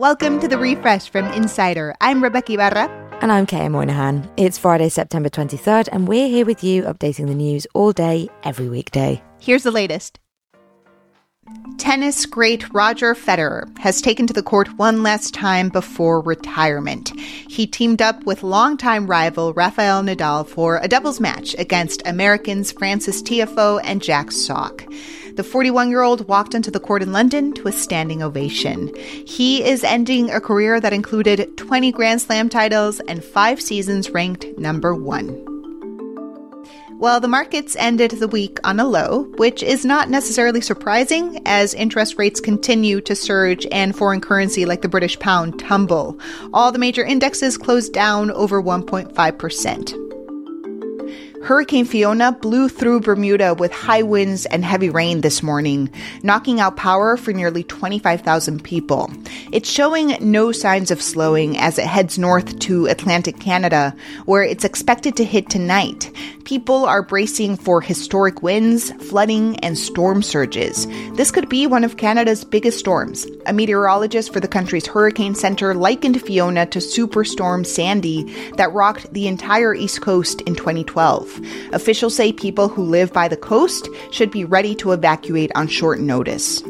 Welcome to the refresh from Insider. I'm Rebeca Ibarra. And I'm Ruqayyah Moynihan. It's Friday, September 23rd, and we're here with you updating the news all day, every weekday. Here's the latest. Tennis great Roger Federer has taken to the court one last time before retirement. He teamed up with longtime rival Rafael Nadal for a doubles match against Americans Frances Tiafoe and Jack Sock. The 41 year old walked onto the court in London to a standing ovation. He is ending a career that included 20 Grand Slam titles and five seasons ranked number one. Well, the markets ended the week on a low, which is not necessarily surprising as interest rates continue to surge and foreign currency like the British pound tumble. All the major indexes closed down over 1.5%. Hurricane Fiona blew through Bermuda with high winds and heavy rain this morning, knocking out power for nearly 25,000 people. It's showing no signs of slowing as it heads north to Atlantic Canada, where it's expected to hit tonight. People are bracing for historic winds, flooding, and storm surges. This could be one of Canada's biggest storms. A meteorologist for the country's hurricane center likened Fiona to Superstorm Sandy that rocked the entire East Coast in 2012. Officials say people who live by the coast should be ready to evacuate on short notice.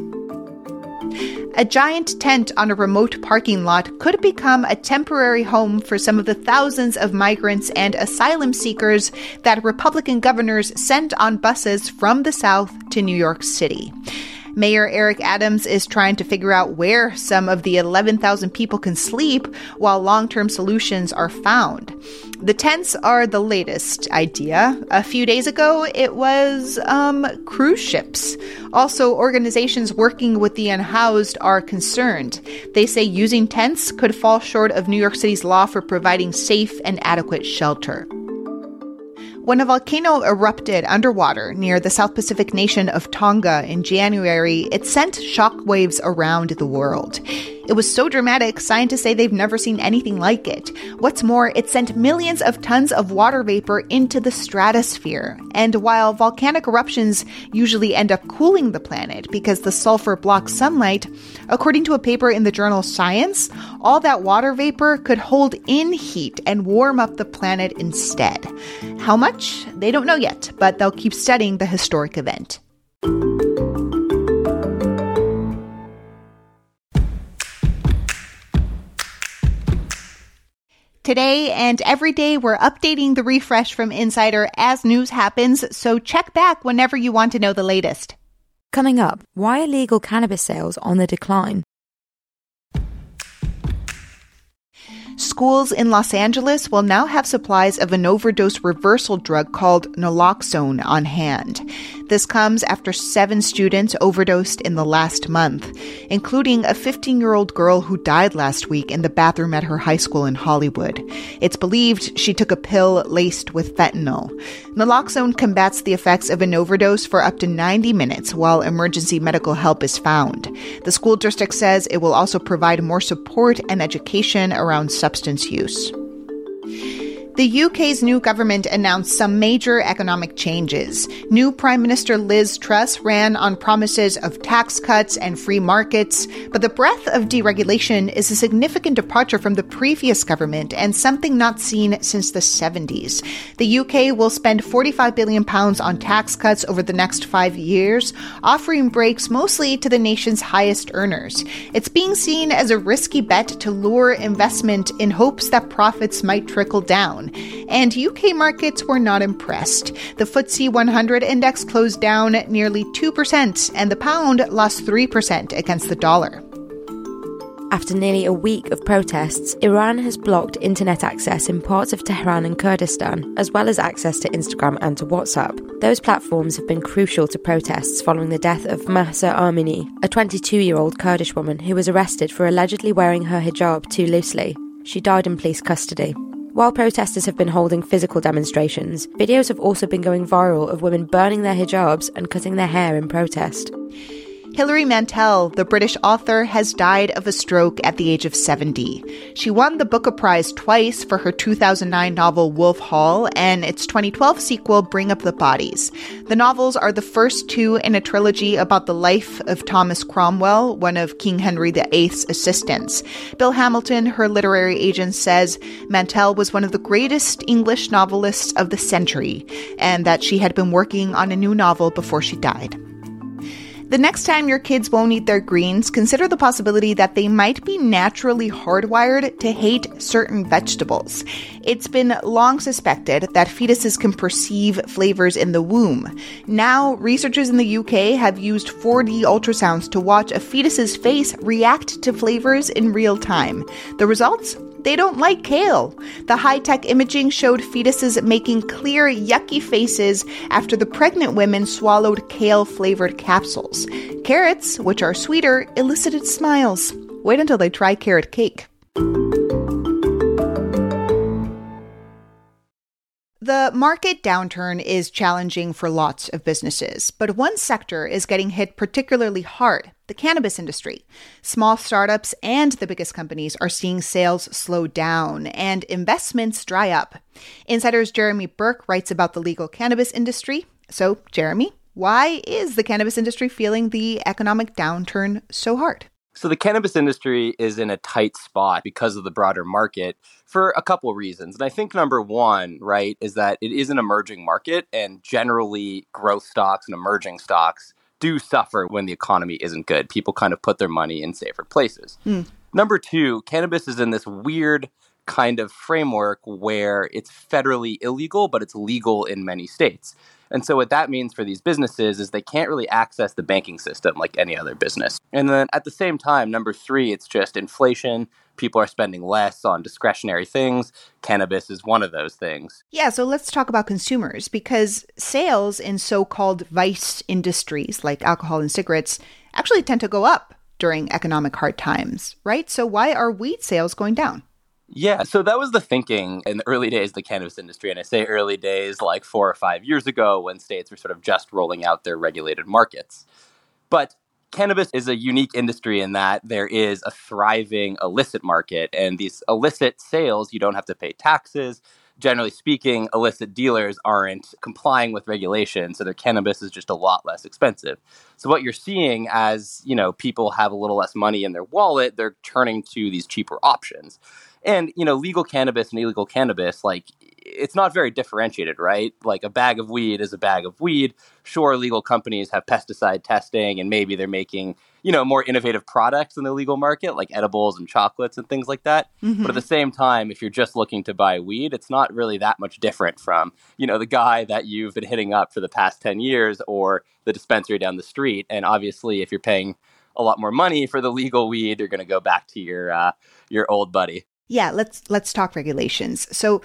A giant tent on a remote parking lot could become a temporary home for some of the thousands of migrants and asylum seekers that Republican governors sent on buses from the South to New York City. Mayor Eric Adams is trying to figure out where some of the 11,000 people can sleep while long term solutions are found. The tents are the latest idea. A few days ago, it was um, cruise ships. Also, organizations working with the unhoused are concerned. They say using tents could fall short of New York City's law for providing safe and adequate shelter. When a volcano erupted underwater near the South Pacific nation of Tonga in January, it sent shockwaves around the world. It was so dramatic, scientists say they've never seen anything like it. What's more, it sent millions of tons of water vapor into the stratosphere. And while volcanic eruptions usually end up cooling the planet because the sulfur blocks sunlight, according to a paper in the journal Science, all that water vapor could hold in heat and warm up the planet instead. How much? They don't know yet, but they'll keep studying the historic event. Today and every day, we're updating the refresh from Insider as news happens, so check back whenever you want to know the latest. Coming up, why are legal cannabis sales on the decline? Schools in Los Angeles will now have supplies of an overdose reversal drug called naloxone on hand. This comes after seven students overdosed in the last month, including a 15 year old girl who died last week in the bathroom at her high school in Hollywood. It's believed she took a pill laced with fentanyl. Naloxone combats the effects of an overdose for up to 90 minutes while emergency medical help is found. The school district says it will also provide more support and education around substance use. The UK's new government announced some major economic changes. New Prime Minister Liz Truss ran on promises of tax cuts and free markets, but the breadth of deregulation is a significant departure from the previous government and something not seen since the 70s. The UK will spend 45 billion pounds on tax cuts over the next 5 years, offering breaks mostly to the nation's highest earners. It's being seen as a risky bet to lure investment in hopes that profits might trickle down down, and UK markets were not impressed. The FTSE 100 index closed down nearly 2%, and the pound lost 3% against the dollar. After nearly a week of protests, Iran has blocked internet access in parts of Tehran and Kurdistan, as well as access to Instagram and to WhatsApp. Those platforms have been crucial to protests following the death of Mahsa Amini, a 22 year old Kurdish woman who was arrested for allegedly wearing her hijab too loosely. She died in police custody. While protesters have been holding physical demonstrations, videos have also been going viral of women burning their hijabs and cutting their hair in protest. Hilary Mantel, the British author, has died of a stroke at the age of 70. She won the Booker Prize twice for her 2009 novel Wolf Hall and its 2012 sequel Bring Up the Bodies. The novels are the first two in a trilogy about the life of Thomas Cromwell, one of King Henry VIII's assistants. Bill Hamilton, her literary agent, says Mantel was one of the greatest English novelists of the century and that she had been working on a new novel before she died. The next time your kids won't eat their greens, consider the possibility that they might be naturally hardwired to hate certain vegetables. It's been long suspected that fetuses can perceive flavors in the womb. Now, researchers in the UK have used 4D ultrasounds to watch a fetus's face react to flavors in real time. The results? They don't like kale. The high tech imaging showed fetuses making clear, yucky faces after the pregnant women swallowed kale flavored capsules. Carrots, which are sweeter, elicited smiles. Wait until they try carrot cake. The market downturn is challenging for lots of businesses, but one sector is getting hit particularly hard the cannabis industry. Small startups and the biggest companies are seeing sales slow down and investments dry up. Insider's Jeremy Burke writes about the legal cannabis industry. So, Jeremy, why is the cannabis industry feeling the economic downturn so hard? So the cannabis industry is in a tight spot because of the broader market for a couple of reasons. And I think number one, right, is that it is an emerging market and generally growth stocks and emerging stocks do suffer when the economy isn't good. People kind of put their money in safer places. Mm. Number two, cannabis is in this weird kind of framework where it's federally illegal, but it's legal in many states. And so what that means for these businesses is they can't really access the banking system like any other business. And then at the same time, number three, it's just inflation. People are spending less on discretionary things. Cannabis is one of those things. Yeah, so let's talk about consumers because sales in so called vice industries like alcohol and cigarettes actually tend to go up during economic hard times, right? So why are weed sales going down? Yeah, so that was the thinking in the early days of the cannabis industry. And I say early days like four or five years ago when states were sort of just rolling out their regulated markets. But cannabis is a unique industry in that there is a thriving illicit market. And these illicit sales, you don't have to pay taxes. Generally speaking, illicit dealers aren't complying with regulation, so their cannabis is just a lot less expensive. So what you're seeing as, you know, people have a little less money in their wallet, they're turning to these cheaper options. And, you know, legal cannabis and illegal cannabis, like, it's not very differentiated, right? Like, a bag of weed is a bag of weed. Sure, legal companies have pesticide testing and maybe they're making, you know, more innovative products in the legal market, like edibles and chocolates and things like that. Mm-hmm. But at the same time, if you're just looking to buy weed, it's not really that much different from, you know, the guy that you've been hitting up for the past 10 years or the dispensary down the street. And obviously, if you're paying a lot more money for the legal weed, you're going to go back to your uh, your old buddy. Yeah, let's let's talk regulations. So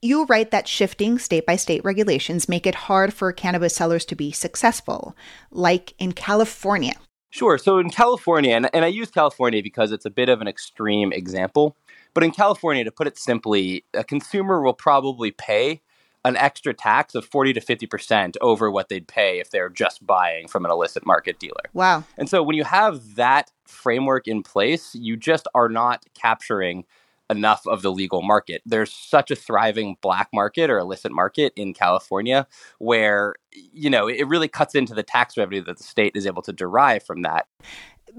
you write that shifting state by state regulations make it hard for cannabis sellers to be successful, like in California. Sure. So in California, and, and I use California because it's a bit of an extreme example, but in California, to put it simply, a consumer will probably pay an extra tax of 40 to 50% over what they'd pay if they're just buying from an illicit market dealer. Wow. And so when you have that framework in place, you just are not capturing enough of the legal market. There's such a thriving black market or illicit market in California where, you know, it really cuts into the tax revenue that the state is able to derive from that.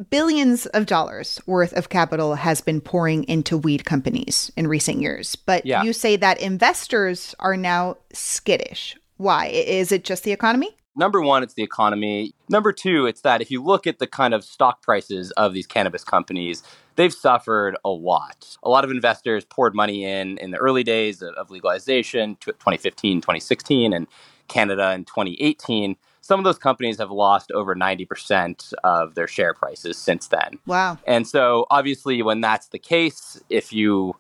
Billions of dollars worth of capital has been pouring into weed companies in recent years. But yeah. you say that investors are now skittish. Why? Is it just the economy? Number one, it's the economy. Number two, it's that if you look at the kind of stock prices of these cannabis companies, they've suffered a lot. A lot of investors poured money in in the early days of legalization, 2015, 2016, and Canada in 2018. Some of those companies have lost over 90% of their share prices since then. Wow. And so, obviously, when that's the case, if you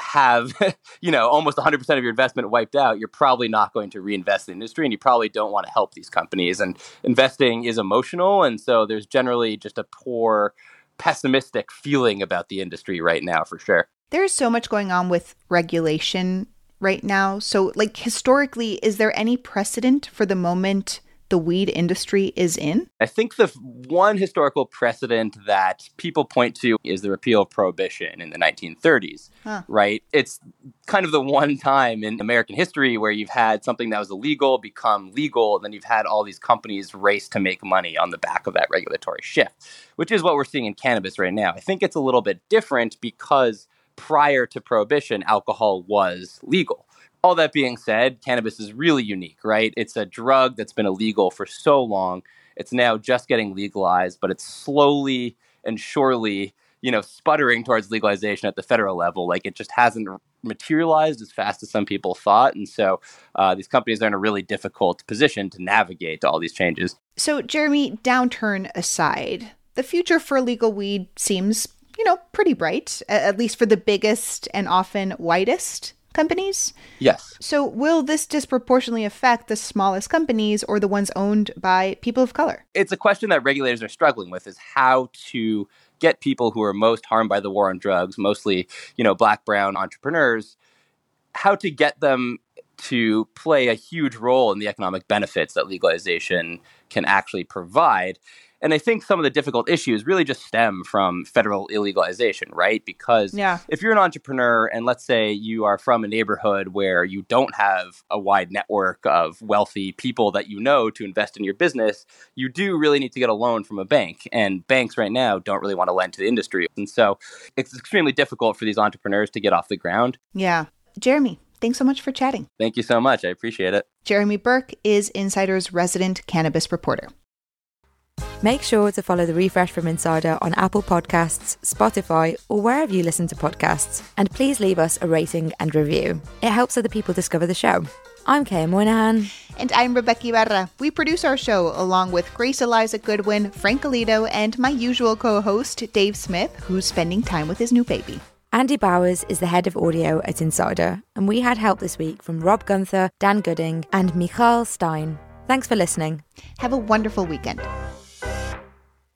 have you know almost 100% of your investment wiped out you're probably not going to reinvest in the industry and you probably don't want to help these companies and investing is emotional and so there's generally just a poor pessimistic feeling about the industry right now for sure. There's so much going on with regulation right now. So, like, historically, is there any precedent for the moment the weed industry is in? I think the one historical precedent that people point to is the repeal of prohibition in the 1930s, huh. right? It's kind of the one time in American history where you've had something that was illegal become legal, and then you've had all these companies race to make money on the back of that regulatory shift, which is what we're seeing in cannabis right now. I think it's a little bit different because prior to prohibition, alcohol was legal. All that being said, cannabis is really unique, right? It's a drug that's been illegal for so long. It's now just getting legalized, but it's slowly and surely, you know, sputtering towards legalization at the federal level. Like it just hasn't materialized as fast as some people thought. And so uh, these companies are in a really difficult position to navigate all these changes. So, Jeremy, downturn aside, the future for legal weed seems, you know, pretty bright, at least for the biggest and often whitest companies? Yes. So, will this disproportionately affect the smallest companies or the ones owned by people of color? It's a question that regulators are struggling with is how to get people who are most harmed by the war on drugs, mostly, you know, black brown entrepreneurs, how to get them to play a huge role in the economic benefits that legalization can actually provide. And I think some of the difficult issues really just stem from federal illegalization, right? Because yeah. if you're an entrepreneur and let's say you are from a neighborhood where you don't have a wide network of wealthy people that you know to invest in your business, you do really need to get a loan from a bank. And banks right now don't really want to lend to the industry. And so it's extremely difficult for these entrepreneurs to get off the ground. Yeah. Jeremy, thanks so much for chatting. Thank you so much. I appreciate it. Jeremy Burke is Insider's resident cannabis reporter. Make sure to follow the refresh from Insider on Apple Podcasts, Spotify, or wherever you listen to podcasts. And please leave us a rating and review. It helps other people discover the show. I'm Kay Moynihan. And I'm Rebeca Ibarra. We produce our show along with Grace Eliza Goodwin, Frank Alito, and my usual co host, Dave Smith, who's spending time with his new baby. Andy Bowers is the head of audio at Insider, and we had help this week from Rob Gunther, Dan Gooding, and Michal Stein. Thanks for listening. Have a wonderful weekend.